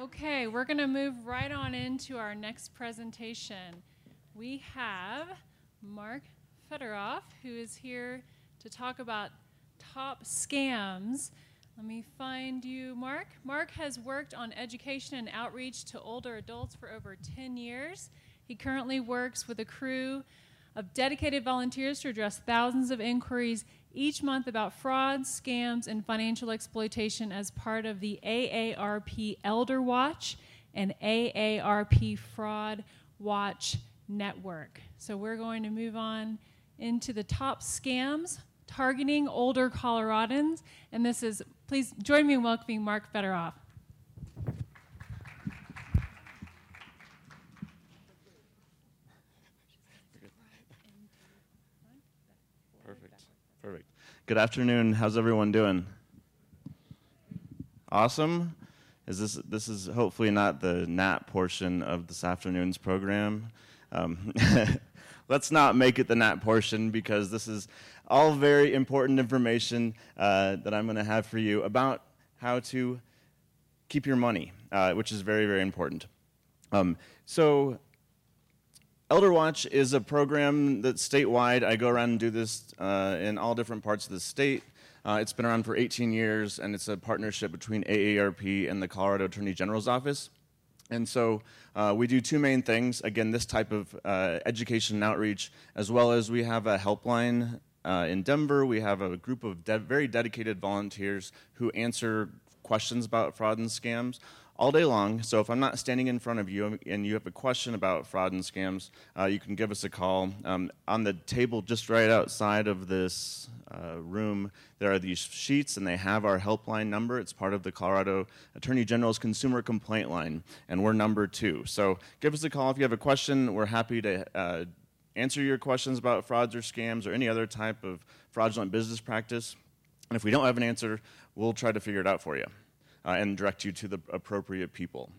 Okay, we're going to move right on into our next presentation. We have Mark Fedorov, who is here to talk about top scams. Let me find you, Mark. Mark has worked on education and outreach to older adults for over 10 years. He currently works with a crew of dedicated volunteers to address thousands of inquiries each month about fraud, scams, and financial exploitation as part of the AARP Elder Watch and AARP Fraud Watch Network. So we're going to move on into the top scams targeting older Coloradans. And this is, please join me in welcoming Mark Fedorov. Perfect. Good afternoon. How's everyone doing? Awesome. Is this this is hopefully not the NAT portion of this afternoon's program? Um, let's not make it the NAT portion because this is all very important information uh, that I'm going to have for you about how to keep your money, uh, which is very very important. Um, so Elder Watch is a program that's statewide. I go around and do this uh, in all different parts of the state. Uh, it's been around for 18 years, and it's a partnership between AARP and the Colorado Attorney General's Office. And so uh, we do two main things. Again, this type of uh, education and outreach, as well as we have a helpline uh, in Denver. We have a group of de- very dedicated volunteers who answer questions about fraud and scams all day long. So if I'm not standing in front of you and you have a question about fraud and scams, uh, you can give us a call. Um, on the table just right outside of this uh, room, there are these sheets and they have our helpline number. It's part of the Colorado Attorney General's consumer complaint line, and we're number two. So give us a call if you have a question. We're happy to uh, answer your questions about frauds or scams or any other type of fraudulent business practice. And if we don't have an answer, we'll try to figure it out for you uh, and direct you to the appropriate people.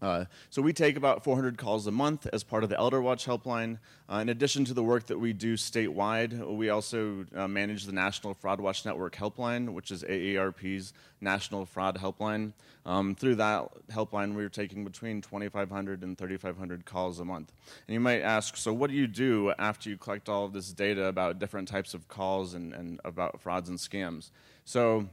Uh, so we take about 400 calls a month as part of the Elder Watch helpline. Uh, in addition to the work that we do statewide, we also uh, manage the National Fraud Watch Network helpline, which is AARP's national fraud helpline. Um, through that helpline, we are taking between 2,500 and 3,500 calls a month. And you might ask, so what do you do after you collect all of this data about different types of calls and, and about frauds and scams? So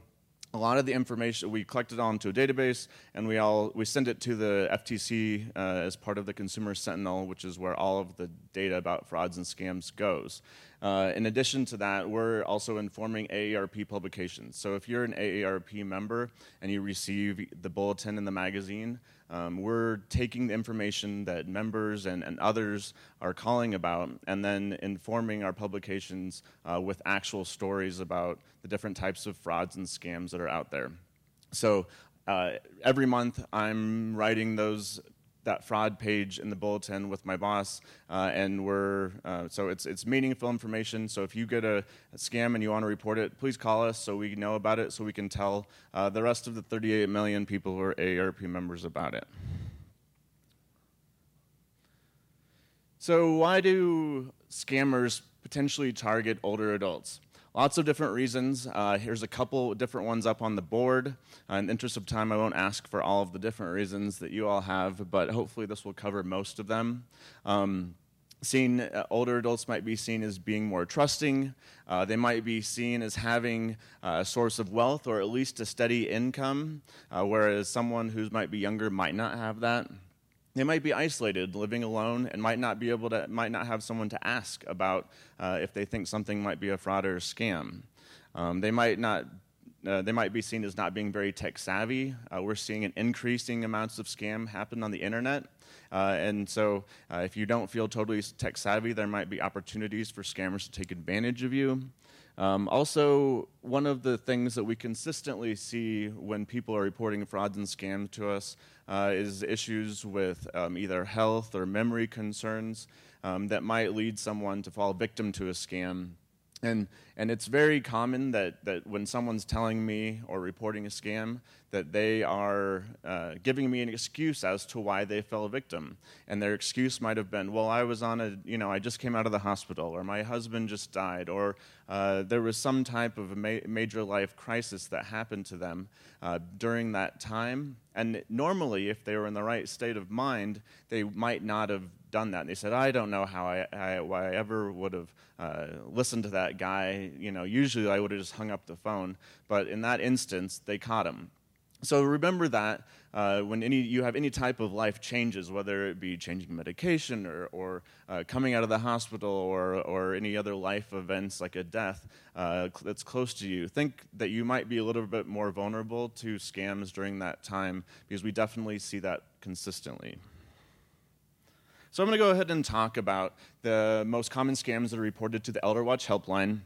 a lot of the information we collect collected onto a database and we all we send it to the ftc uh, as part of the consumer sentinel which is where all of the data about frauds and scams goes uh, in addition to that we're also informing aarp publications so if you're an aarp member and you receive the bulletin and the magazine um, we're taking the information that members and, and others are calling about and then informing our publications uh, with actual stories about the different types of frauds and scams that are out there. So uh, every month I'm writing those that fraud page in the bulletin with my boss, uh, and we're uh, so it's it's meaningful information. So if you get a, a, scam and you want to report it, please call us so we know about it, so we can tell uh, the rest of the 38 million people who are AARP members about it. So why do scammers potentially target older adults? Lots of different reasons. Uh, here's a couple different ones up on the board. Uh, in the interest of time, I won't ask for all of the different reasons that you all have, but hopefully this will cover most of them. Um, seen uh, older adults might be seen as being more trusting uh, they might be seen as having uh, a source of wealth or at least a steady income uh, whereas someone who might be younger might not have that they might be isolated, living alone, and might not be able to, might not have someone to ask about uh, if they think something might be a fraud or a scam. Um, they might not. Uh, they might be seen as not being very tech savvy. Uh, we're seeing an increasing amounts of scam happen on the internet, uh, and so uh, if you don't feel totally tech savvy, there might be opportunities for scammers to take advantage of you. Um, also, one of the things that we consistently see when people are reporting frauds and scams to us uh, is issues with um, either health or memory concerns um, that might lead someone to fall victim to a scam. And, and it's very common that, that when someone's telling me or reporting a scam, that they are uh, giving me an excuse as to why they fell a victim. And their excuse might have been, well, I was on a, you know, I just came out of the hospital, or my husband just died, or uh, there was some type of ma- major life crisis that happened to them uh, during that time. And normally, if they were in the right state of mind, they might not have done that. And they said, I don't know how I, I, why I ever would have uh, listened to that guy. You know, usually I would have just hung up the phone. But in that instance, they caught him. So remember that uh, when any, you have any type of life changes, whether it be changing medication or, or uh, coming out of the hospital or, or any other life events like a death uh, that's close to you, think that you might be a little bit more vulnerable to scams during that time because we definitely see that consistently. So I'm going to go ahead and talk about the most common scams that are reported to the Elder Watch helpline.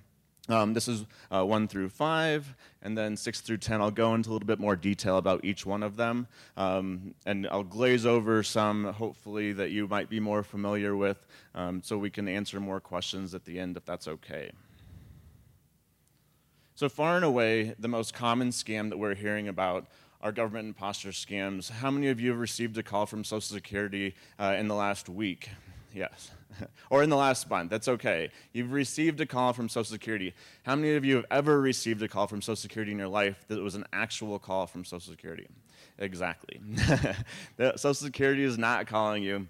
Um, this is uh, 1 through 5, and then 6 through 10. I'll go into a little bit more detail about each one of them, um, and I'll glaze over some, hopefully, that you might be more familiar with, um, so we can answer more questions at the end if that's okay. So, far and away, the most common scam that we're hearing about are government imposter scams. How many of you have received a call from Social Security uh, in the last week? Yes. or in the last month. That's okay. You've received a call from Social Security. How many of you have ever received a call from Social Security in your life that was an actual call from Social Security? Exactly. Social Security is not calling you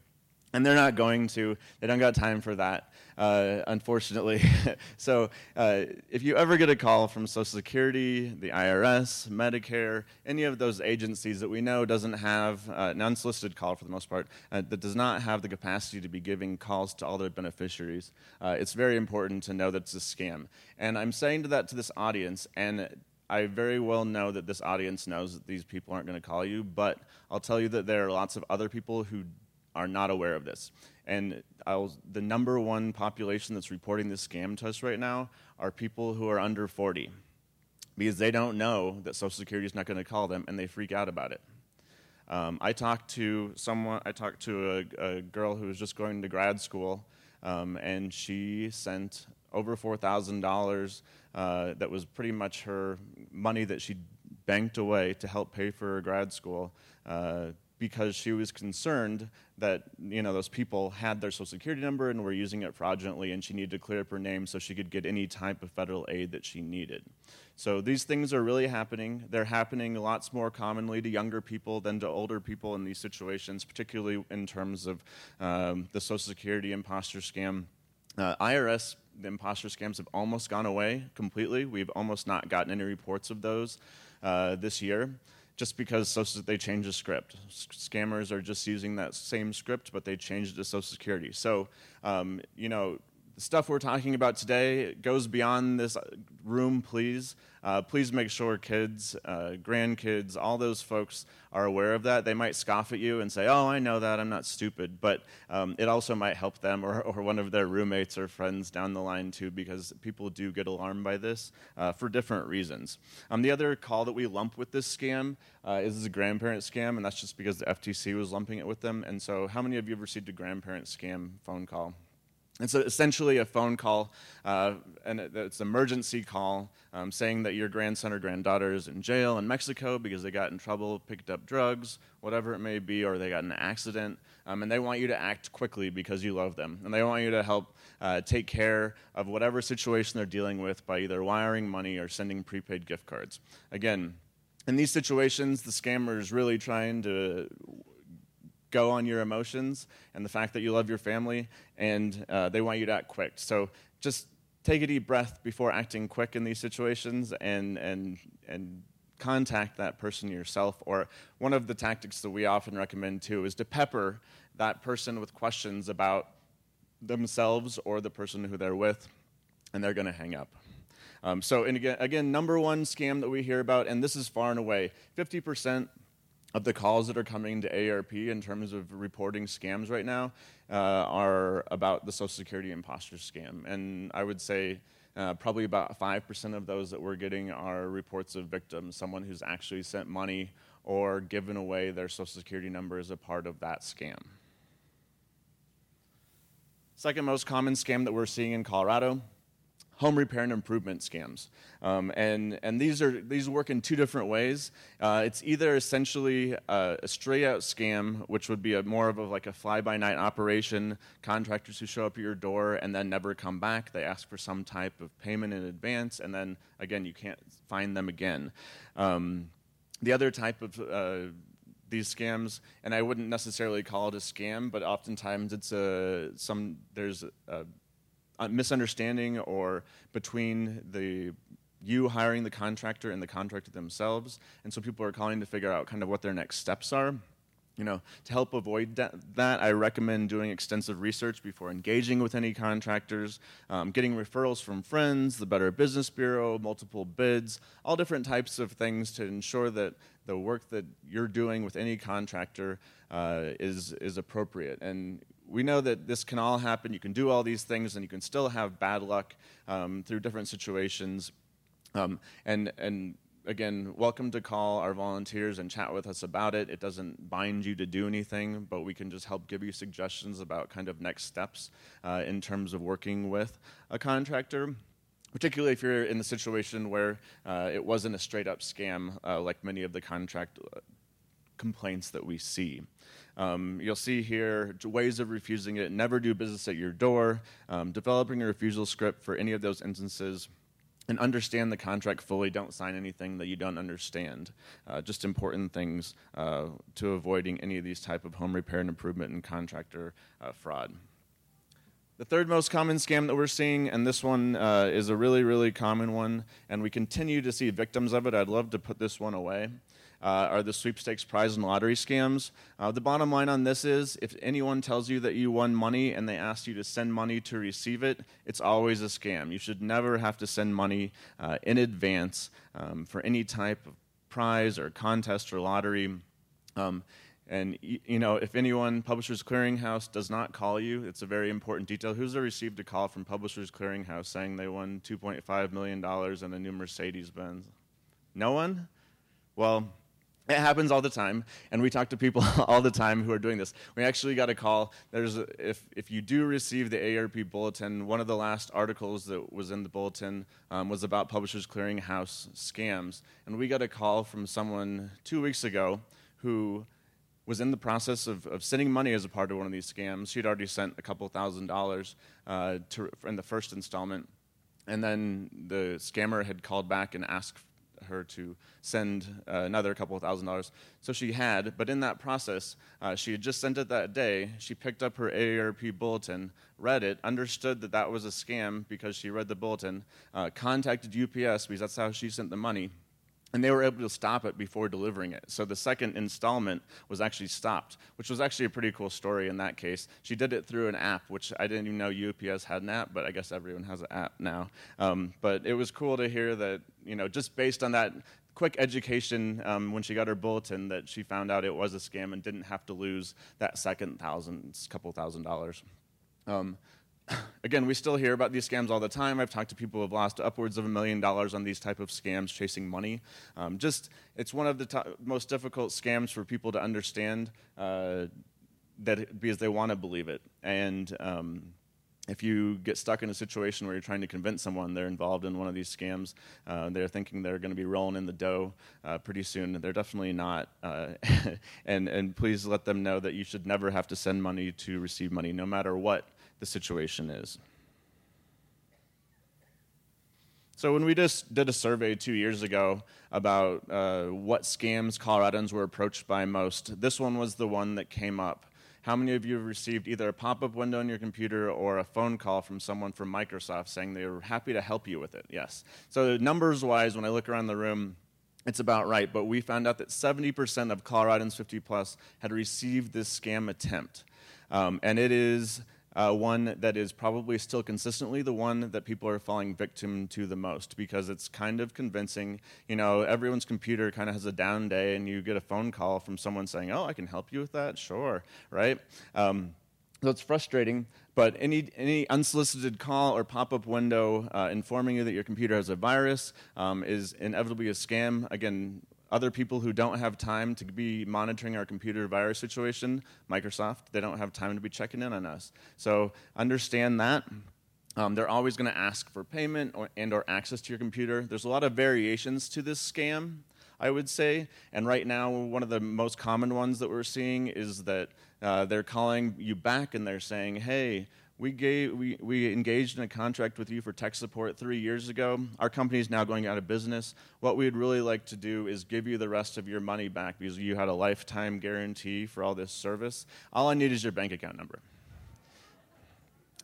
and they're not going to they don't got time for that uh, unfortunately so uh, if you ever get a call from social security the irs medicare any of those agencies that we know doesn't have uh, an unsolicited call for the most part uh, that does not have the capacity to be giving calls to all their beneficiaries uh, it's very important to know that it's a scam and i'm saying that to this audience and I very well know that this audience knows that these people aren't going to call you, but I'll tell you that there are lots of other people who are not aware of this. And I'll, the number one population that's reporting this scam to us right now are people who are under 40 because they don't know that Social Security is not going to call them and they freak out about it. Um, I talked to someone, I talked to a, a, girl who was just going to grad school, um, and she sent over $4,000 uh, that was pretty much her money that she banked away to help pay for her grad school uh, because she was concerned that you know those people had their social security number and were using it fraudulently and she needed to clear up her name so she could get any type of federal aid that she needed. So these things are really happening. They're happening lots more commonly to younger people than to older people in these situations particularly in terms of um, the social security imposter scam. Uh, irs the imposter scams have almost gone away completely. We've almost not gotten any reports of those uh, this year just because social, they changed the script. Scammers are just using that same script, but they changed it to Social Security. So, um, you know, the stuff we're talking about today goes beyond this room, please. Uh, please make sure kids, uh, grandkids, all those folks are aware of that. They might scoff at you and say, Oh, I know that, I'm not stupid. But um, it also might help them or, or one of their roommates or friends down the line, too, because people do get alarmed by this uh, for different reasons. Um, the other call that we lump with this scam uh, is a grandparent scam, and that's just because the FTC was lumping it with them. And so, how many of you have received a grandparent scam phone call? It's essentially a phone call, uh, and it's an emergency call um, saying that your grandson or granddaughter is in jail in Mexico because they got in trouble, picked up drugs, whatever it may be, or they got in an accident, um, and they want you to act quickly because you love them. And they want you to help uh, take care of whatever situation they're dealing with by either wiring money or sending prepaid gift cards. Again, in these situations, the scammer is really trying to go on your emotions and the fact that you love your family, and uh, they want you to act quick. So just take a deep breath before acting quick in these situations and, and, and contact that person yourself. Or one of the tactics that we often recommend too is to pepper that person with questions about themselves or the person who they're with, and they're going to hang up. Um, so, and again, again, number one scam that we hear about, and this is far and away 50% of the calls that are coming to ARP in terms of reporting scams right now uh, are about the Social Security imposter scam. And I would say uh, probably about 5% of those that we're getting are reports of victims, someone who's actually sent money or given away their Social Security number as a part of that scam. Second most common scam that we're seeing in Colorado home repair and improvement scams. Um, and and these, are, these work in two different ways. Uh, it's either essentially a, a straight out scam, which would be a, more of a, like a fly by night operation, contractors who show up at your door and then never come back. They ask for some type of payment in advance, and then again, you can't find them again. Um, the other type of uh, these scams, and I wouldn't necessarily call it a scam, but oftentimes it's a some there's a misunderstanding or between the you hiring the contractor and the contractor themselves, and so people are calling to figure out kind of what their next steps are. You know, to help avoid that, that, I recommend doing extensive research before engaging with any contractors, um, getting referrals from friends, the Better Business Bureau, multiple bids, all different types of things to ensure that the work that you're doing with any contractor uh, is, is appropriate. And we know that this can all happen. You can do all these things, and you can still have bad luck um, through different situations. Um, and, and again, welcome to call our volunteers and chat with us about it. It doesn't bind you to do anything, but we can just help give you suggestions about kind of next steps uh, in terms of working with a contractor particularly if you're in the situation where uh, it wasn't a straight up scam uh, like many of the contract uh, complaints that we see. Um, you'll see here ways of refusing it never do business at your door, um, developing a refusal script for any of those instances. And understand the contract fully. Don't sign anything that you don't understand. Uh, just important things uh, to avoiding any of these type of home repair and improvement and contractor uh, fraud. The third most common scam that we're seeing, and this one uh, is a really, really common one, and we continue to see victims of it. I'd love to put this one away. Uh, are the sweepstakes prize and lottery scams. Uh, the bottom line on this is if anyone tells you that you won money and they ask you to send money to receive it, it's always a scam. You should never have to send money uh, in advance um, for any type of prize or contest or lottery. Um, and you know, if anyone, Publishers Clearinghouse does not call you, it's a very important detail. Who's received a call from Publishers Clearinghouse saying they won 2.5 million dollars and a new Mercedes Benz? No one. Well, it happens all the time, and we talk to people all the time who are doing this. We actually got a call. There's a, if if you do receive the ARP bulletin, one of the last articles that was in the bulletin um, was about Publishers Clearinghouse scams, and we got a call from someone two weeks ago who was in the process of, of sending money as a part of one of these scams. She'd already sent a couple thousand dollars uh, to, in the first installment. And then the scammer had called back and asked her to send uh, another couple of thousand dollars. So she had, but in that process, uh, she had just sent it that day. She picked up her AARP bulletin, read it, understood that that was a scam because she read the bulletin, uh, contacted UPS because that's how she sent the money and they were able to stop it before delivering it. So the second installment was actually stopped, which was actually a pretty cool story in that case. She did it through an app, which I didn't even know UPS had an app, but I guess everyone has an app now. Um, but it was cool to hear that, you know, just based on that quick education um, when she got her bulletin, that she found out it was a scam and didn't have to lose that second thousand, couple thousand dollars. Um, again, we still hear about these scams all the time. I've talked to people who have lost upwards of a million dollars on these type of scams chasing money. Um, just, it's one of the to- most difficult scams for people to understand uh, that because they want to believe it. And um, if you get stuck in a situation where you're trying to convince someone they're involved in one of these scams, uh, they're thinking they're going to be rolling in the dough uh, pretty soon. They're definitely not. Uh, and, and please let them know that you should never have to send money to receive money, no matter what the situation is. So, when we just did a survey two years ago about uh, what scams Coloradans were approached by most, this one was the one that came up. How many of you have received either a pop up window on your computer or a phone call from someone from Microsoft saying they were happy to help you with it? Yes. So, numbers wise, when I look around the room, it's about right, but we found out that 70% of Coloradans 50 plus had received this scam attempt. Um, and it is uh, one that is probably still consistently the one that people are falling victim to the most because it's kind of convincing. You know, everyone's computer kind of has a down day, and you get a phone call from someone saying, "Oh, I can help you with that." Sure, right? Um, so it's frustrating, but any, any unsolicited call or pop up window uh, informing you that your computer has a virus um, is inevitably a scam. Again, other people who don't have time to be monitoring our computer virus situation, Microsoft, they don't have time to be checking in on us. So understand that. Um, they're always going to ask for payment or, and or access to your computer. There's a lot of variations to this scam, I would say. And right now, one of the most common ones that we're seeing is that uh, they're calling you back and they're saying, "Hey, we, gave, we, we engaged in a contract with you for tech support three years ago. Our company is now going out of business. What we'd really like to do is give you the rest of your money back because you had a lifetime guarantee for all this service. All I need is your bank account number.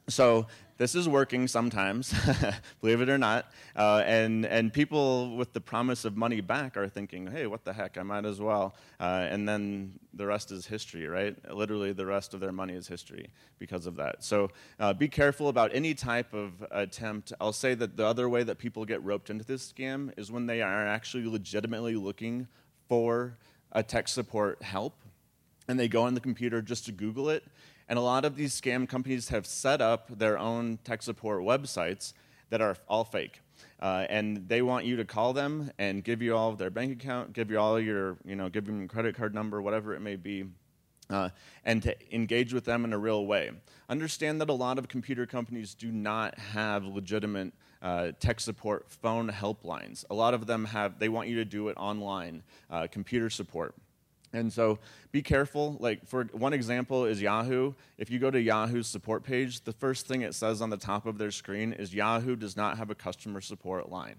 So this is working sometimes, believe it or not. Uh, and, and people with the promise of money back are thinking, hey, what the heck, I might as well. Uh, and then the rest is history, right? Literally, the rest of their money is history because of that. So uh, be careful about any type of attempt. I'll say that the other way that people get roped into this scam is when they are actually legitimately looking for a tech support help and they go on the computer just to Google it and a lot of these scam companies have set up their own tech support websites that are all fake. Uh, and they want you to call them and give you all of their bank account, give you all your, you know, give them your credit card number, whatever it may be, uh, and to engage with them in a real way. Understand that a lot of computer companies do not have legitimate uh, tech support phone helplines. A lot of them have, they want you to do it online, uh, computer support. And so be careful. Like, for one example is Yahoo. If you go to Yahoo's support page, the first thing it says on the top of their screen is Yahoo does not have a customer support line.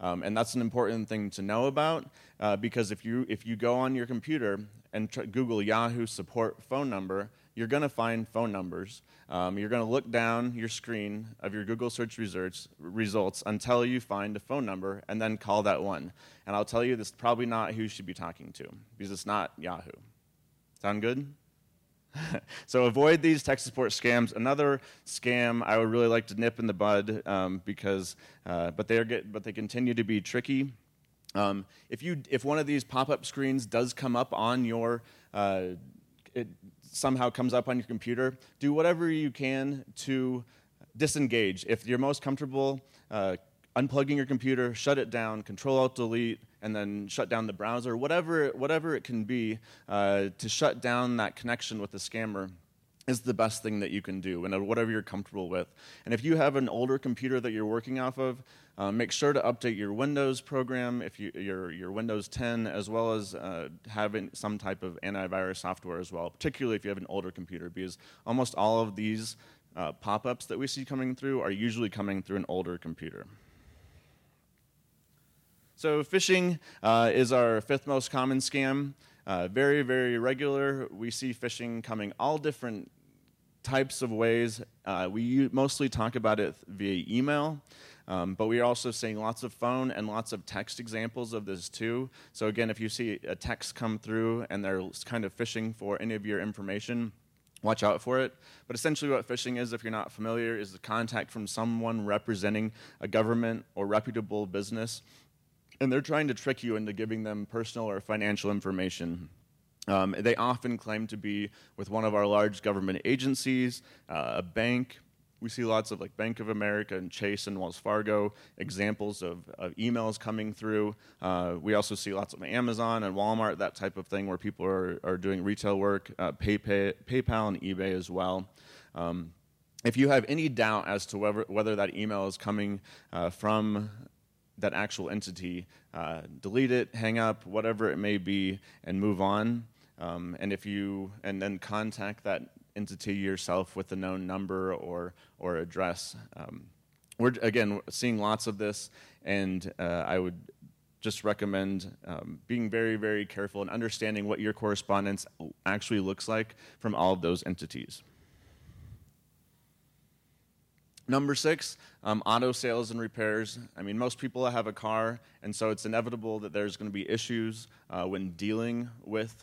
Um, and that's an important thing to know about uh, because if you, if you go on your computer and tr- Google Yahoo support phone number, you're going to find phone numbers. Um, you're going to look down your screen of your Google search results, results until you find a phone number and then call that one. And I'll tell you, this is probably not who you should be talking to because it's not Yahoo. Sound good? so avoid these tech support scams. Another scam I would really like to nip in the bud um, because, uh, but they are get, but they continue to be tricky. Um, if you if one of these pop-up screens does come up on your uh, it somehow comes up on your computer, do whatever you can to disengage. If you're most comfortable uh, unplugging your computer, shut it down, Control Alt Delete, and then shut down the browser, whatever whatever it can be uh, to shut down that connection with the scammer is the best thing that you can do and whatever you're comfortable with. And if you have an older computer that you're working off of, uh, make sure to update your Windows program, if you, your, your Windows 10, as well as uh, having some type of antivirus software as well, particularly if you have an older computer, because almost all of these uh, pop ups that we see coming through are usually coming through an older computer. So, phishing uh, is our fifth most common scam. Uh, very, very regular. We see phishing coming all different types of ways. Uh, we mostly talk about it via email, um, but we are also seeing lots of phone and lots of text examples of this too. So, again, if you see a text come through and they're kind of phishing for any of your information, watch out for it. But essentially, what phishing is, if you're not familiar, is the contact from someone representing a government or reputable business and they're trying to trick you into giving them personal or financial information. Um, they often claim to be with one of our large government agencies, uh, a bank. We see lots of like Bank of America and Chase and Wells Fargo examples of, of emails coming through. Uh, we also see lots of Amazon and Walmart, that type of thing, where people are, are doing retail work, uh, PayPal, PayPal and eBay as well. Um, if you have any doubt as to whether, whether that email is coming uh, from that actual entity, uh, delete it, hang up, whatever it may be, and move on. Um, and if you and then contact that entity yourself with a known number or or address. Um, we're again seeing lots of this, and uh, I would just recommend um, being very very careful and understanding what your correspondence actually looks like from all of those entities. Number six, um, auto sales and repairs. I mean, most people have a car, and so it's inevitable that there's going to be issues uh, when dealing with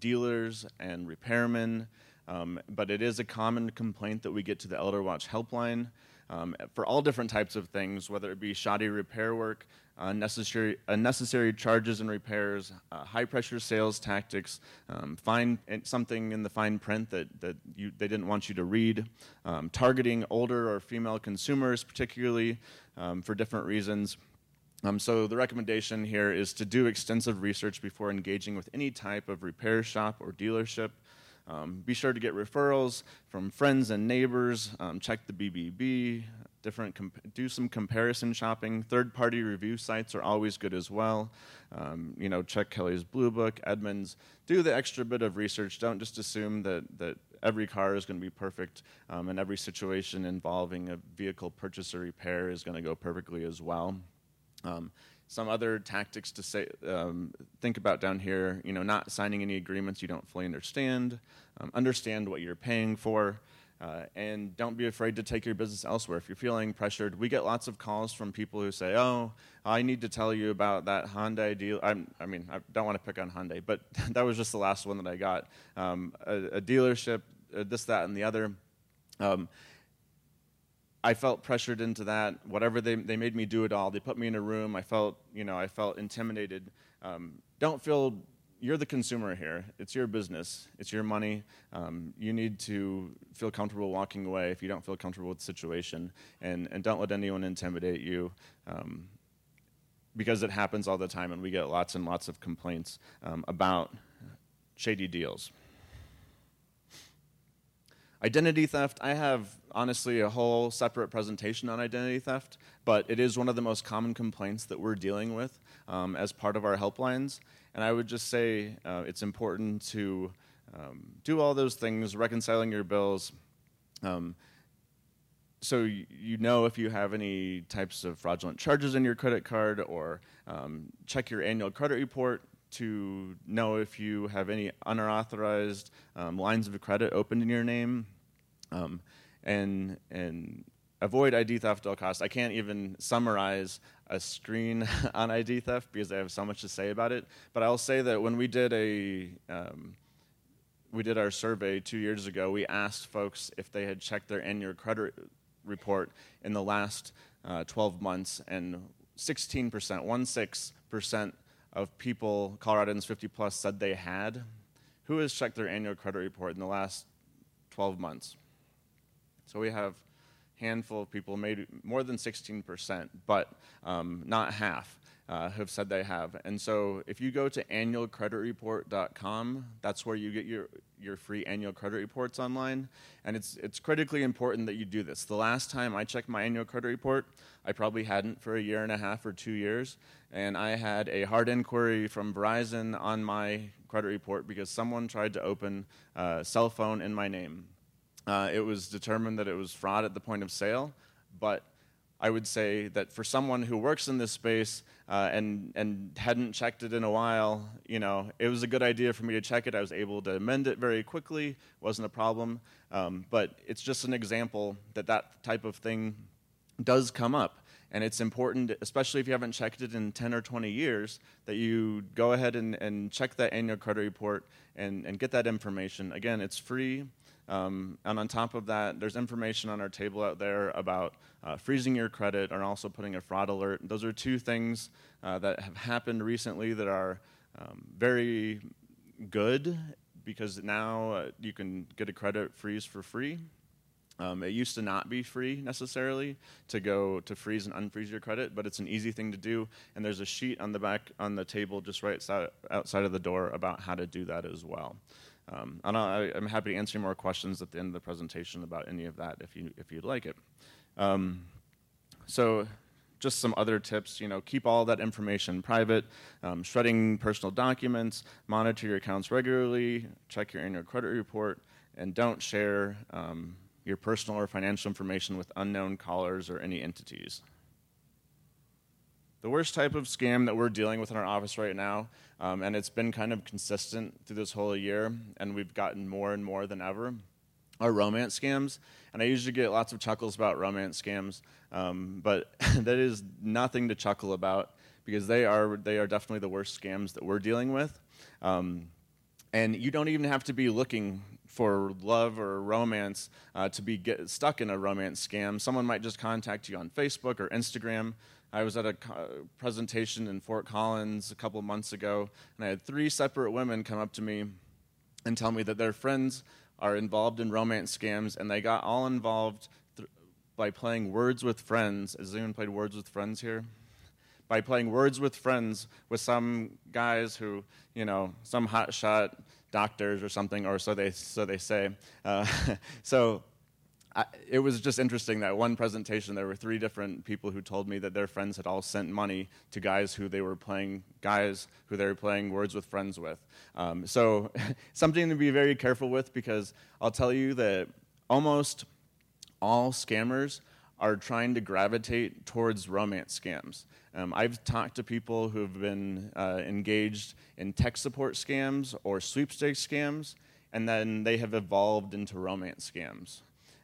dealers and repairmen. Um, but it is a common complaint that we get to the Elder Watch helpline um, for all different types of things, whether it be shoddy repair work, unnecessary, unnecessary charges and repairs, uh, high pressure sales tactics, um, fine, something in the fine print that, that you, they didn't want you to read, um, targeting older or female consumers, particularly um, for different reasons. Um, so the recommendation here is to do extensive research before engaging with any type of repair shop or dealership. Um, be sure to get referrals from friends and neighbors. Um, check the BBB, different comp- do some comparison shopping. Third-party review sites are always good as well. Um, you know, check Kelley's Blue Book, Edmunds. Do the extra bit of research. Don't just assume that that every car is going to be perfect, um, and every situation involving a vehicle purchase or repair is going to go perfectly as well. Um, some other tactics to say, um, think about down here, you know, not signing any agreements you don't fully understand, um, understand what you're paying for, uh, and don't be afraid to take your business elsewhere. If you're feeling pressured, we get lots of calls from people who say, oh, I need to tell you about that Hyundai deal. I'm, i mean, I don't want to pick on Hyundai, but that was just the last one that I got. Um, a, a, dealership, uh, this, that, and the other. Um, I felt pressured into that. Whatever they, they made me do it all. They put me in a room. I felt, you know, I felt intimidated. Um, don't feel you're the consumer here. It's your business. It's your money. Um, you need to feel comfortable walking away if you don't feel comfortable with the situation, and and don't let anyone intimidate you. Um, because it happens all the time, and we get lots and lots of complaints um, about shady deals. Identity theft, I have honestly a whole separate presentation on identity theft, but it is one of the most common complaints that we're dealing with um, as part of our helplines. And I would just say uh, it's important to um, do all those things, reconciling your bills. Um, so you know if you have any types of fraudulent charges in your credit card or um, check your annual credit report to know if you have any unauthorized um, lines of credit opened in your name, um, and and avoid ID theft at all costs. I can't even summarize a screen on ID theft because I have so much to say about it. But I'll say that when we did a um, we did our survey two years ago, we asked folks if they had checked their annual credit report in the last uh, 12 months, and 16%, one six percent of people, Coloradans 50 plus, said they had. Who has checked their annual credit report in the last 12 months? So we have handful of people, maybe more than 16%, but um, not half. Uh, have said they have. And so if you go to annualcreditreport.com, that's where you get your, your free annual credit reports online. And it's, it's critically important that you do this. The last time I checked my annual credit report, I probably hadn't for a year and a half or two years. And I had a hard inquiry from Verizon on my credit report because someone tried to open a cell phone in my name. Uh, it was determined that it was fraud at the point of sale, but I would say that for someone who works in this space uh, and and hadn't checked it in a while, you know, it was a good idea for me to check it. I was able to amend it very quickly, wasn't a problem. Um, but it's just an example that that type of thing does come up, and it's important, especially if you haven't checked it in 10 or 20 years, that you go ahead and, and check that annual credit report and, and get that information. Again, it's free. Um, and on top of that, there's information on our table out there about uh, freezing your credit and also putting a fraud alert. Those are two things uh, that have happened recently that are um, very good because now uh, you can get a credit freeze for free. Um, it used to not be free necessarily to go to freeze and unfreeze your credit, but it's an easy thing to do. And there's a sheet on the back on the table just right outside of the door about how to do that as well. Um, and I, am happy to answer more questions at the end of the presentation about any of that if you if you'd like it. Um, so just some other tips you know keep all that information private um, shredding personal documents monitor your accounts regularly check your annual credit report and don't share um, your personal or financial information with unknown callers or any entities the worst type of scam that we're dealing with in our office right now, um, and it's been kind of consistent through this whole year, and we've gotten more and more than ever, are romance scams. And I usually get lots of chuckles about romance scams, um, but that is nothing to chuckle about because they are they are definitely the worst scams that we're dealing with. Um, and you don't even have to be looking for love or romance uh, to be stuck in a romance scam. Someone might just contact you on Facebook or Instagram. I was at a presentation in Fort Collins a couple months ago, and I had three separate women come up to me and tell me that their friends are involved in romance scams, and they got all involved th- by playing Words with Friends. Has anyone played Words with Friends here? By playing Words with Friends with some guys who, you know, some hotshot doctors or something, or so they so they say. Uh, so I, it was just interesting that one presentation there were three different people who told me that their friends had all sent money to guys who they were playing guys who they were playing words with friends with um, so something to be very careful with because i'll tell you that almost all scammers are trying to gravitate towards romance scams um, I've talked to people who've been uh, engaged in tech support scams or sweepstakes scams, and then they have evolved into romance scams.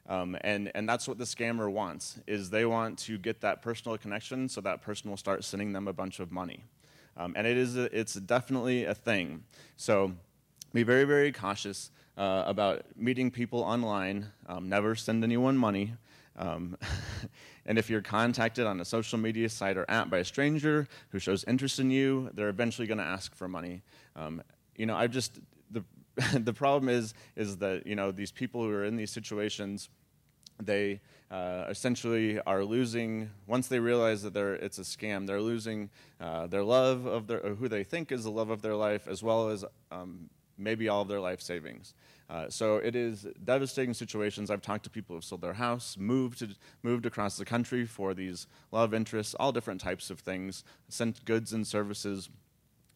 Um, and, and that's what the scammer wants, is they want to get that personal connection so that person will start sending them a bunch of money. Um, and it is a, it's definitely a thing. So be very, very cautious uh, about meeting people online. Um, never send anyone money. Um, and if you're contacted on a social media site or app by a stranger who shows interest in you, they're eventually going to ask for money. Um, you know, I just the problem is is that you know these people who are in these situations they uh, essentially are losing once they realize that it's a scam they're losing uh, their love of their who they think is the love of their life as well as um, maybe all of their life savings. Uh, so it is devastating situations. I've talked to people who've sold their house moved to, moved across the country for these love interests all different types of things sent goods and services.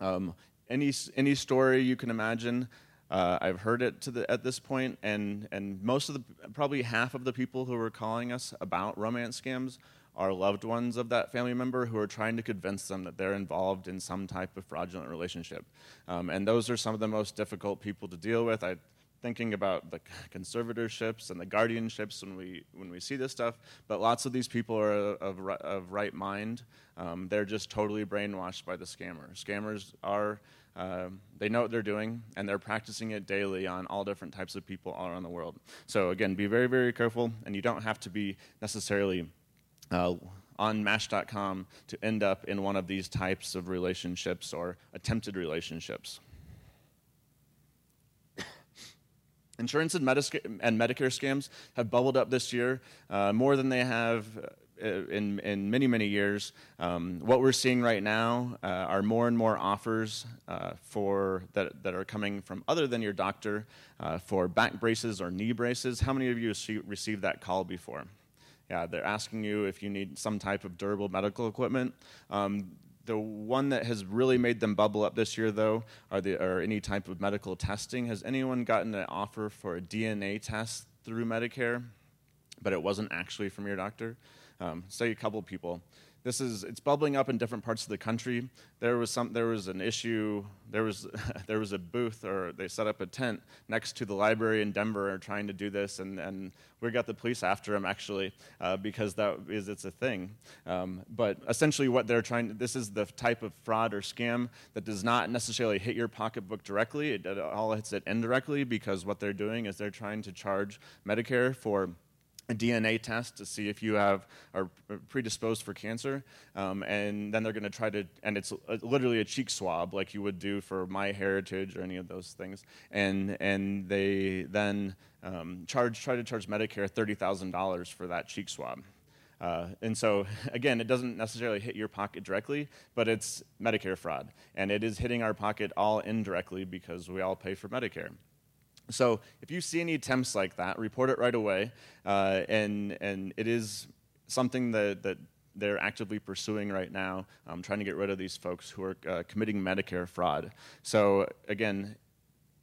Um, any any story you can imagine uh, I've heard it to the, at this point, and, and most of the, probably half of the people who are calling us about romance scams are loved ones of that family member who are trying to convince them that they're involved in some type of fraudulent relationship. Um, and those are some of the most difficult people to deal with. I, thinking about the conservatorships and the guardianships when we when we see this stuff. But lots of these people are of, of right mind. Um, they're just totally brainwashed by the scammer. Scammers are um, they know what they're doing, and they're practicing it daily on all different types of people all around the world. So, again, be very, very careful, and you don't have to be necessarily uh, on Match.com to end up in one of these types of relationships or attempted relationships. Insurance and, and, Medicare scams have bubbled up this year uh, more than they have in, in many, many years. Um, what we're seeing right now uh, are more and more offers uh, for that, that are coming from other than your doctor uh, for back braces or knee braces. How many of you received that call before? Yeah, they're asking you if you need some type of durable medical equipment. Um, the one that has really made them bubble up this year, though, are the, or any type of medical testing. Has anyone gotten an offer for a DNA test through Medicare, but it wasn't actually from your doctor? Um, say a couple people. This is it's bubbling up in different parts of the country. There was some there was an issue. There was there was a booth or they set up a tent next to the library in Denver trying to do this, and, and we got the police after them actually uh, because that is it's a thing. Um, but essentially, what they're trying this is the type of fraud or scam that does not necessarily hit your pocketbook directly. It, it all hits it indirectly because what they're doing is they're trying to charge Medicare for a DNA test to see if you have are predisposed for cancer, um, and then they're going to try to, and it's literally a cheek swab like you would do for MyHeritage or any of those things, and and they then um, charge try to charge Medicare thirty thousand dollars for that cheek swab. Uh, and so, again, it doesn't necessarily hit your pocket directly, but it's Medicare fraud. And it is hitting our pocket all indirectly because we all pay for Medicare. So if you see any attempts like that, report it right away. Uh, and, and it is something that, that they're actively pursuing right now, um, trying to get rid of these folks who are uh, committing Medicare fraud. So again,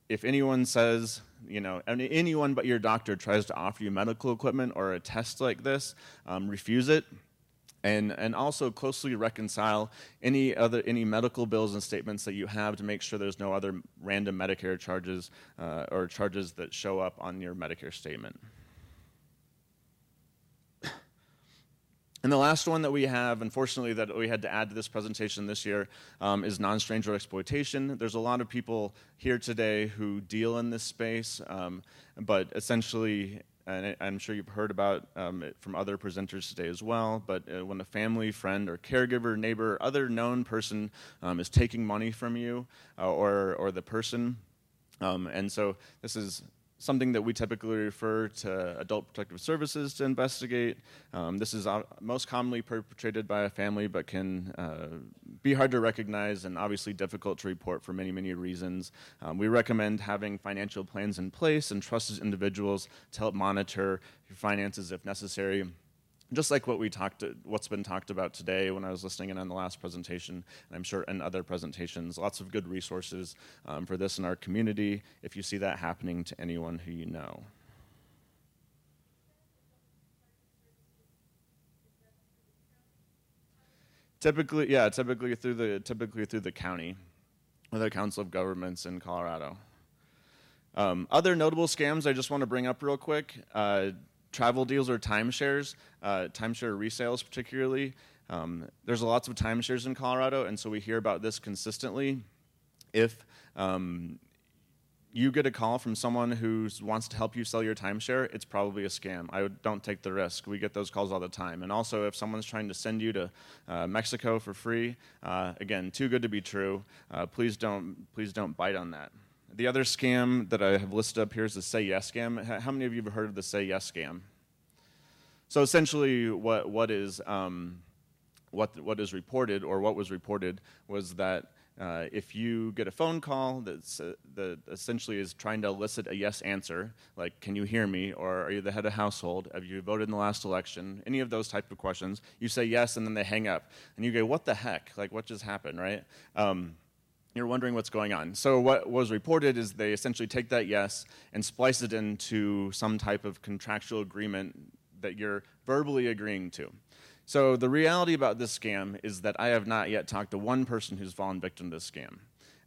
if anyone says, you know, anyone but your doctor tries to offer you medical equipment or a test like this, um, refuse it and, and also closely reconcile any other any medical bills and statements that you have to make sure there's no other random Medicare charges uh, or charges that show up on your Medicare statement. And the last one that we have, unfortunately, that we had to add to this presentation this year um, is non stranger exploitation. There's a lot of people here today who deal in this space, um, but essentially, and I'm sure you've heard about um, it from other presenters today as well, but uh, when a family, friend, or caregiver, neighbor, other known person um, is taking money from you uh, or, or the person, um, and so this is something that we typically refer to adult protective services to investigate. Um, this is uh, most commonly perpetrated by a family, but can uh, be hard to recognize and obviously difficult to report for many, many reasons. Um, we recommend having financial plans in place and trusted individuals to help monitor your finances if necessary just like what we talked, what's been talked about today when I was listening in on the last presentation, and I'm sure in other presentations, lots of good resources um, for this in our community if you see that happening to anyone who you know. Typically, yeah, typically through the typically through the county, or the Council of Governments in Colorado. Um, other notable scams I just want to bring up real quick. Uh, travel deals or timeshares, uh, timeshare resales particularly. Um, there's lots of timeshares in Colorado, and so we hear about this consistently. If um, you get a call from someone who wants to help you sell your timeshare, it's probably a scam. I don't take the risk. We get those calls all the time. And also, if someone's trying to send you to uh, Mexico for free, uh, again, too good to be true. Uh, please don't please don't bite on that. The other scam that I have listed up here is the Say Yes scam. How many of you have heard of the Say Yes scam? So essentially, what what is um, what what is reported or what was reported was that uh, if you get a phone call that's, uh, that essentially is trying to elicit a yes answer, like "Can you hear me?" or "Are you the head of household?" "Have you voted in the last election?" Any of those type of questions, you say yes, and then they hang up, and you go, "What the heck? Like, what just happened?" Right? Um, you're wondering what's going on. So, what was reported is they essentially take that yes and splice it into some type of contractual agreement that you're verbally agreeing to. So, the reality about this scam is that I have not yet talked to one person who's fallen victim to this scam.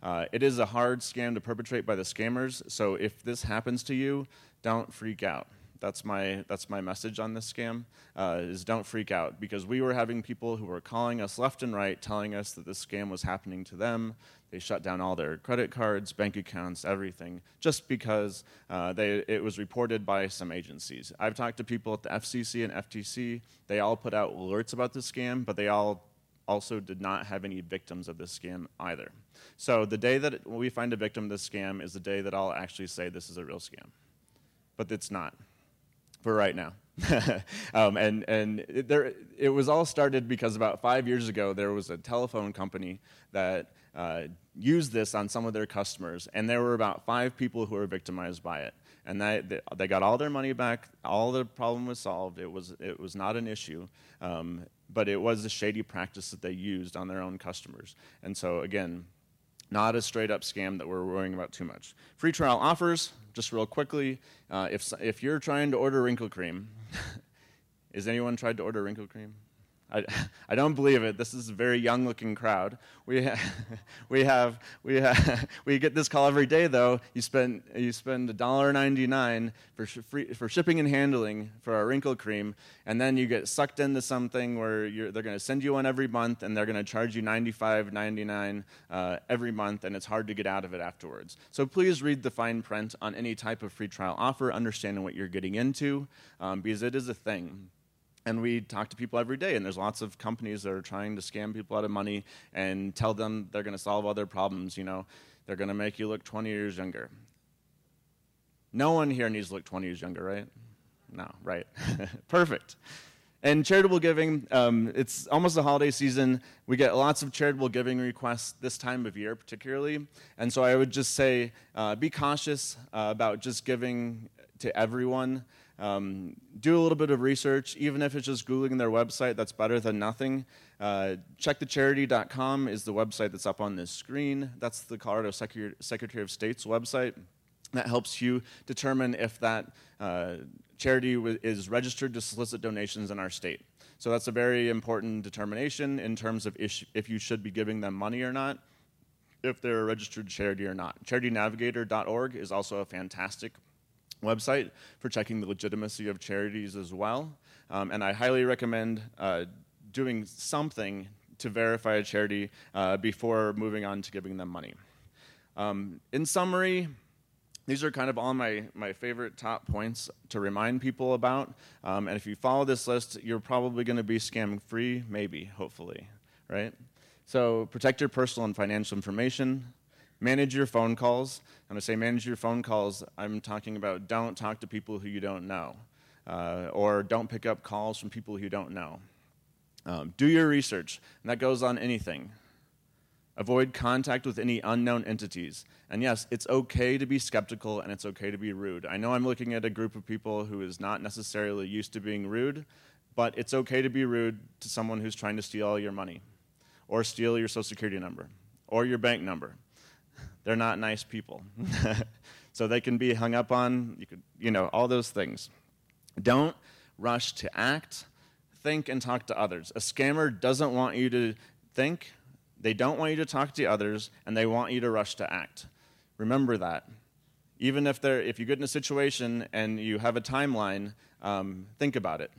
Uh, it is a hard scam to perpetrate by the scammers, so if this happens to you, don't freak out. That's my that's my message on this scam. Uh, is don't freak out because we were having people who were calling us left and right, telling us that this scam was happening to them. They shut down all their credit cards, bank accounts, everything, just because uh, they, it was reported by some agencies. I've talked to people at the FCC and FTC. They all put out alerts about this scam, but they all also did not have any victims of this scam either. So the day that we find a victim of this scam is the day that I'll actually say this is a real scam. But it's not for right now. um, and and it, there, it was all started because about five years ago there was a telephone company that uh, used this on some of their customers, and there were about five people who were victimized by it. And they, they got all their money back. All the problem was solved. It was it was not an issue, um, but it was a shady practice that they used on their own customers. And so again, not a straight up scam that we're worrying about too much. Free trial offers, just real quickly. Uh, if, if you're trying to order wrinkle cream, is anyone tried to order wrinkle cream? I, I don't believe it. This is a very young looking crowd. We, ha- we, have, we, ha- we get this call every day, though. You spend, you spend $1.99 for, sh- free, for shipping and handling for our wrinkle cream, and then you get sucked into something where they're going to send you one every month, and they're going to charge you $95.99 uh, every month, and it's hard to get out of it afterwards. So please read the fine print on any type of free trial offer, understanding what you're getting into, um, because it is a thing and we talk to people every day and there's lots of companies that are trying to scam people out of money and tell them they're going to solve all their problems you know? They're going to make you look 20 years younger. No one here needs to look 20 years younger right? No right. Perfect. And charitable giving um, it's almost the holiday season. We get lots of charitable giving requests this time of year particularly. And so i would just say uh, be cautious uh, about just giving to everyone um, do a little bit of research, even if it's just Googling their website, that's better than nothing. Uh, checkthecharity.com is the website that's up on this screen. That's the Colorado Secretary of State's website. That helps you determine if that uh, charity w- is registered to solicit donations in our state. So that's a very important determination in terms of if you should be giving them money or not, if they're a registered charity or not. CharityNavigator.org is also a fantastic website for checking the legitimacy of charities as well. Um, and I highly recommend uh, doing something to verify a charity uh, before moving on to giving them money. Um, in summary, these are kind of all my, my favorite top points to remind people about. Um, and if you follow this list, you're probably going to be scam free, maybe, hopefully, right? So protect your personal and financial information, manage your phone calls. When I say manage your phone calls, I'm talking about don't talk to people who you don't know, uh, or don't pick up calls from people who you don't know. Um, do your research, and that goes on anything. Avoid contact with any unknown entities. And yes, it's okay to be skeptical and it's okay to be rude. I know I'm looking at a group of people who is not necessarily used to being rude, but it's okay to be rude to someone who's trying to steal all your money or steal your social security number or your bank number. They're not nice people. so they can be hung up on, you, could, you know, all those things. Don't rush to act, think, and talk to others. A scammer doesn't want you to think they don't want you to talk to others, and they want you to rush to act. Remember that. Even if, they're, if you get in a situation and you have a timeline, um, think about it.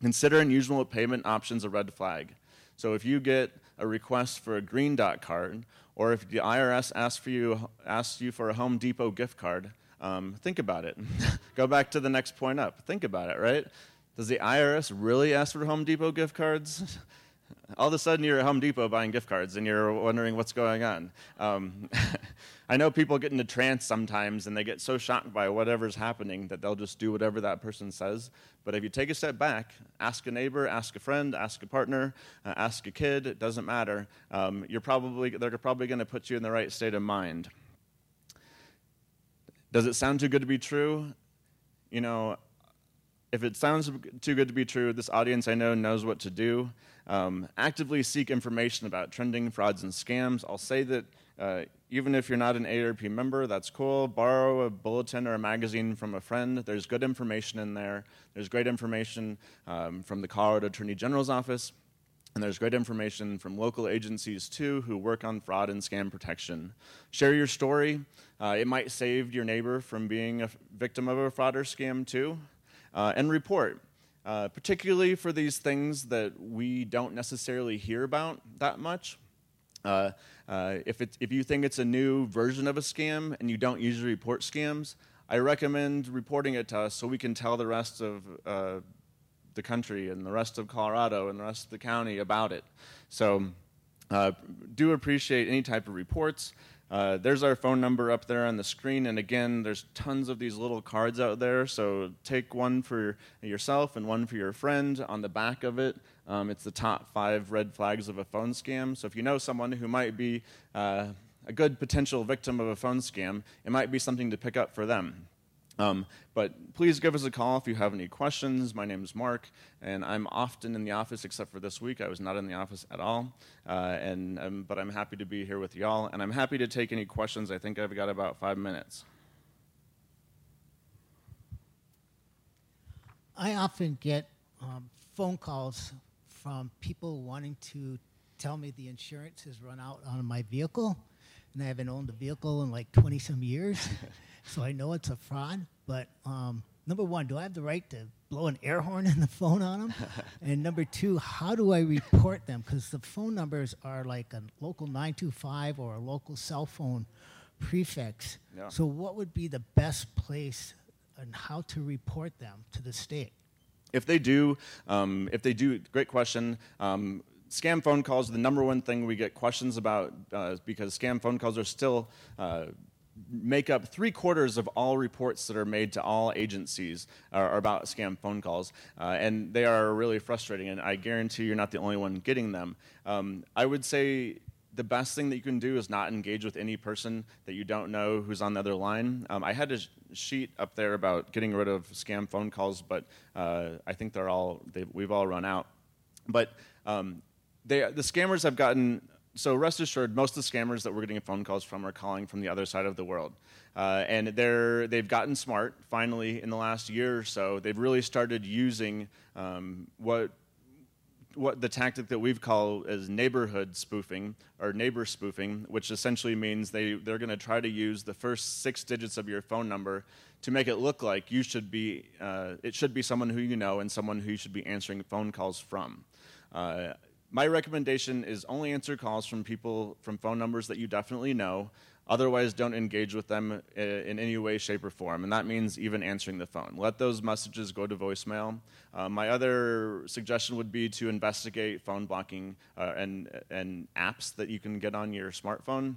Consider unusual payment options a red flag. So if you get a request for a green dot card, or if the IRS asks, for you, asks you for a Home Depot gift card, um, think about it. Go back to the next point up. Think about it, right? Does the IRS really ask for Home Depot gift cards? all of a sudden you're at Home Depot buying gift cards and you're wondering what's going on. Um, I know people get into trance sometimes and they get so shocked by whatever's happening that they'll just do whatever that person says. But if you take a step back, ask a neighbor, ask a friend, ask a partner, uh, ask a kid, it doesn't matter. Um, you're probably, they're probably going to put you in the right state of mind. Does it sound too good to be true? You know, if it sounds too good to be true, this audience I know knows what to do. Um, actively seek information about trending frauds and scams. I'll say that uh, even if you're not an AARP member, that's cool. Borrow a bulletin or a magazine from a friend. There's good information in there. There's great information um, from the Colorado Attorney General's office. And there's great information from local agencies too who work on fraud and scam protection. Share your story. Uh, it might save your neighbor from being a victim of a fraud or scam too. Uh, and report uh, particularly for these things that we don't necessarily hear about that much. Uh, uh, if, if you think it's a new version of a scam and you don't usually report scams, I recommend reporting it to us so we can tell the rest of uh, the country and the rest of Colorado and the rest of the county about it. So uh, do appreciate any type of reports. Uh, there's our phone number up there on the screen, and again, there's tons of these little cards out there. So take one for yourself and one for your friend. On the back of it, um, it's the top five red flags of a phone scam. So if you know someone who might be uh, a good potential victim of a phone scam, it might be something to pick up for them. Um, but please give us a call if you have any questions. My name is Mark, and I'm often in the office except for this week. I was not in the office at all, uh, and um, but I'm happy to be here with y'all, and I'm happy to take any questions. I think I've got about five minutes. I often get um, phone calls from people wanting to tell me the insurance has run out on my vehicle, and I haven't owned the vehicle in like 20 some years. so I know it's a fraud. But um, number one, do I have the right to blow an air horn in the phone on them? and number two, how do I report them? Because the phone numbers are like a local 925 or a local cell phone prefix. Yeah. So, what would be the best place and how to report them to the state? If they do, um, if they do, great question. Um, scam phone calls are the number one thing we get questions about uh, because scam phone calls are still uh, make up three quarters of all reports that are made to all agencies are, about scam phone calls, uh, and they are really frustrating. And I guarantee you're not the only one getting them. Um, I would say the best thing that you can do is not engage with any person that you don't know who's on the other line. Um, I had a sheet up there about getting rid of scam phone calls, but uh, I think they're all we've all run out. But um, they, the scammers have gotten so rest assured, most of the scammers that we're getting phone calls from are calling from the other side of the world. Uh, and they're, they've gotten smart, finally, in the last year or so. They've really started using um, what, what the tactic that we've called as neighborhood spoofing, or neighbor spoofing, which essentially means they, they're going to try to use the first six digits of your phone number to make it look like you should be, uh, it should be someone who you know and someone who you should be answering phone calls from. Uh, my recommendation is only answer calls from people from phone numbers that you definitely know. Otherwise, don't engage with them uh, in any way, shape, or form. And that means even answering the phone. Let those messages go to voicemail. Uh, my other suggestion would be to investigate phone blocking uh, and, and apps that you can get on your smartphone.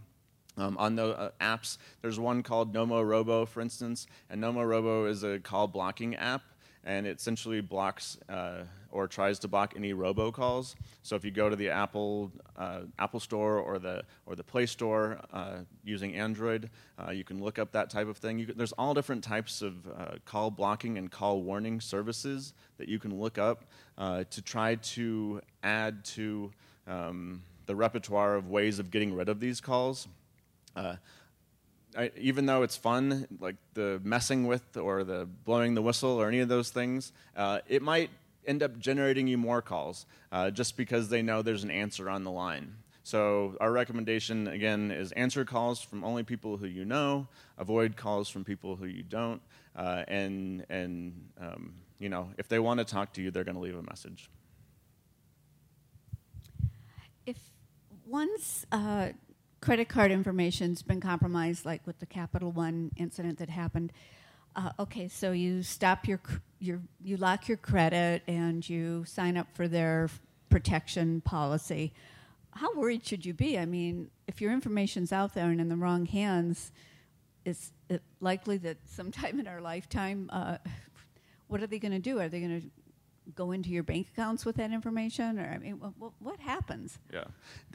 Um, on the uh, apps, there's one called Nomorobo, for instance, and Nomorobo is a call blocking app, and it essentially blocks uh, or tries to block any robocalls. So if you go to the Apple uh, Apple Store or the or the Play Store uh, using Android, uh, you can look up that type of thing. Can, there's all different types of uh, call blocking and call warning services that you can look up uh, to try to add to um, the repertoire of ways of getting rid of these calls. I, even though it's fun, like the messing with or the blowing the whistle or any of those things, uh, it might end up generating you more calls uh, just because they know there's an answer on the line. So our recommendation again is answer calls from only people who you know, avoid calls from people who you don't, uh, and and um, you know if they want to talk to you, they're going to leave a message. If one's uh, credit card information's been compromised, like with the Capital One incident that happened. Uh, okay, so you stop your, your, you lock your credit and you sign up for their protection policy. How worried should you be? I mean, if your information's out there and in the wrong hands, is it likely that sometime in our lifetime, uh, what are they going to do? Are they going to go into your bank accounts with that information? Or i mean what, what, happens? Yeah.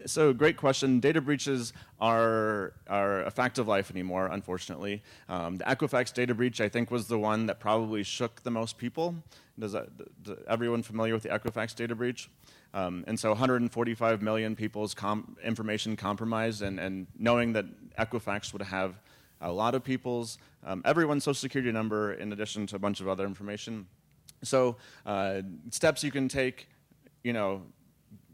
So great question. Data breaches are are a fact of life anymore unfortunately. Um, the equifax data breach i think was the one that probably shook the most people. Does, that, does everyone familiar with the equifax data breach? Um, and so 145 million people's com- information compromised and, and knowing that equifax would have a lot of people's um, everyone's social security number in addition to a bunch of other information so uh, steps you can take, you know,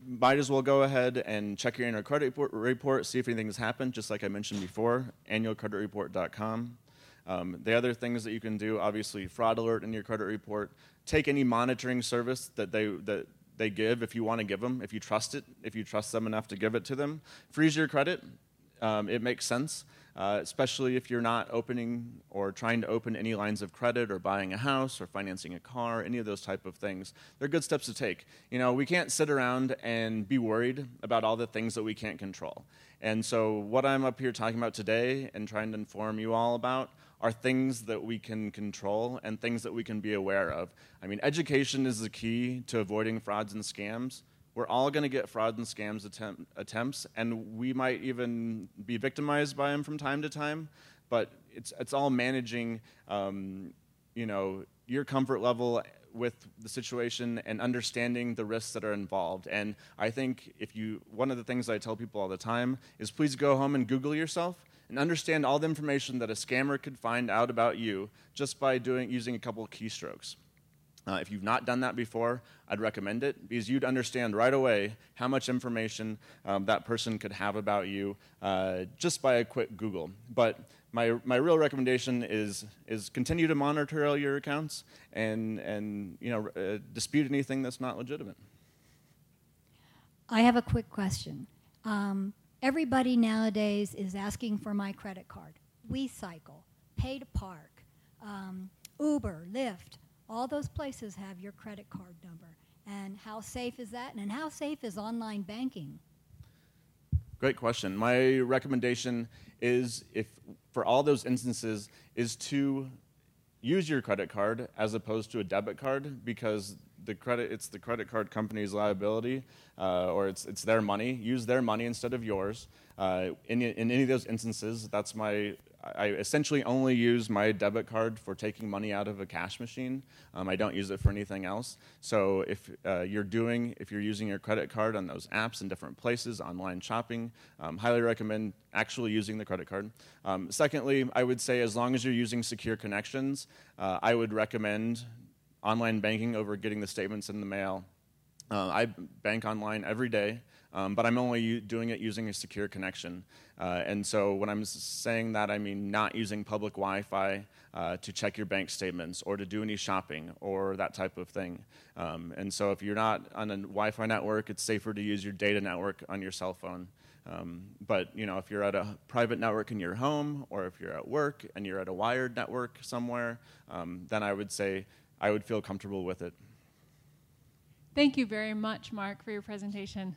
might as well go ahead and check your annual credit report, report see if anything has happened, just like I mentioned before, annualcreditreport.com. Um, the other things that you can do, obviously, fraud alert in your credit report. Take any monitoring service that they that they give if you want to give them, if you trust it, if you trust them enough to give it to them. Freeze your credit. Um, it makes sense uh, especially if you're not opening or trying to open any lines of credit or buying a house or financing a car, any of those type of things. They're good steps to take. You know, we can't sit around and be worried about all the things that we can't control. And so, what I'm up here talking about today and trying to inform you all about are things that we can control and things that we can be aware of. I mean, education is the key to avoiding frauds and scams. We're all going to get fraud and scams attempt, attempts, and we might even be victimized by them from time to time. But it's it's all managing, um, you know, your comfort level with the situation and understanding the risks that are involved. And I think if you, one of the things I tell people all the time is please go home and Google yourself and understand all the information that a scammer could find out about you just by doing using a couple of keystrokes. Uh, if you've not done that before, I'd recommend it because you'd understand right away how much information um, that person could have about you uh, just by a quick Google. But my, my real recommendation is, is continue to monitor all your accounts and, and you know, uh, dispute anything that's not legitimate. I have a quick question. Um, everybody nowadays is asking for my credit card. WeCycle, Pay to Park, um, Uber, Lyft all those places have your credit card number. And how safe is that? And how safe is online banking? Great question. My recommendation is if for all those instances is to use your credit card as opposed to a debit card because the credit it's the credit card company's liability uh, or it's it's their money. Use their money instead of yours. Uh, in, in any of those instances, that's my I essentially only use my debit card for taking money out of a cash machine. Um, I don't use it for anything else. So if uh, you're doing, if you're using your credit card on those apps in different places, online shopping, um, highly recommend actually using the credit card. Um, secondly, I would say as long as you're using secure connections, uh, I would recommend online banking over getting the statements in the mail. Uh, I bank online every day. Um, but I'm only doing it using a secure connection. Uh, and so when I'm saying that, I mean not using public Wi Fi uh, to check your bank statements or to do any shopping or that type of thing. Um, and so if you're not on a Wi Fi network, it's safer to use your data network on your cell phone. Um, but you know, if you're at a private network in your home, or if you're at work and you're at a wired network somewhere, um, then I would say I would feel comfortable with it. Thank you very much, Mark, for your presentation.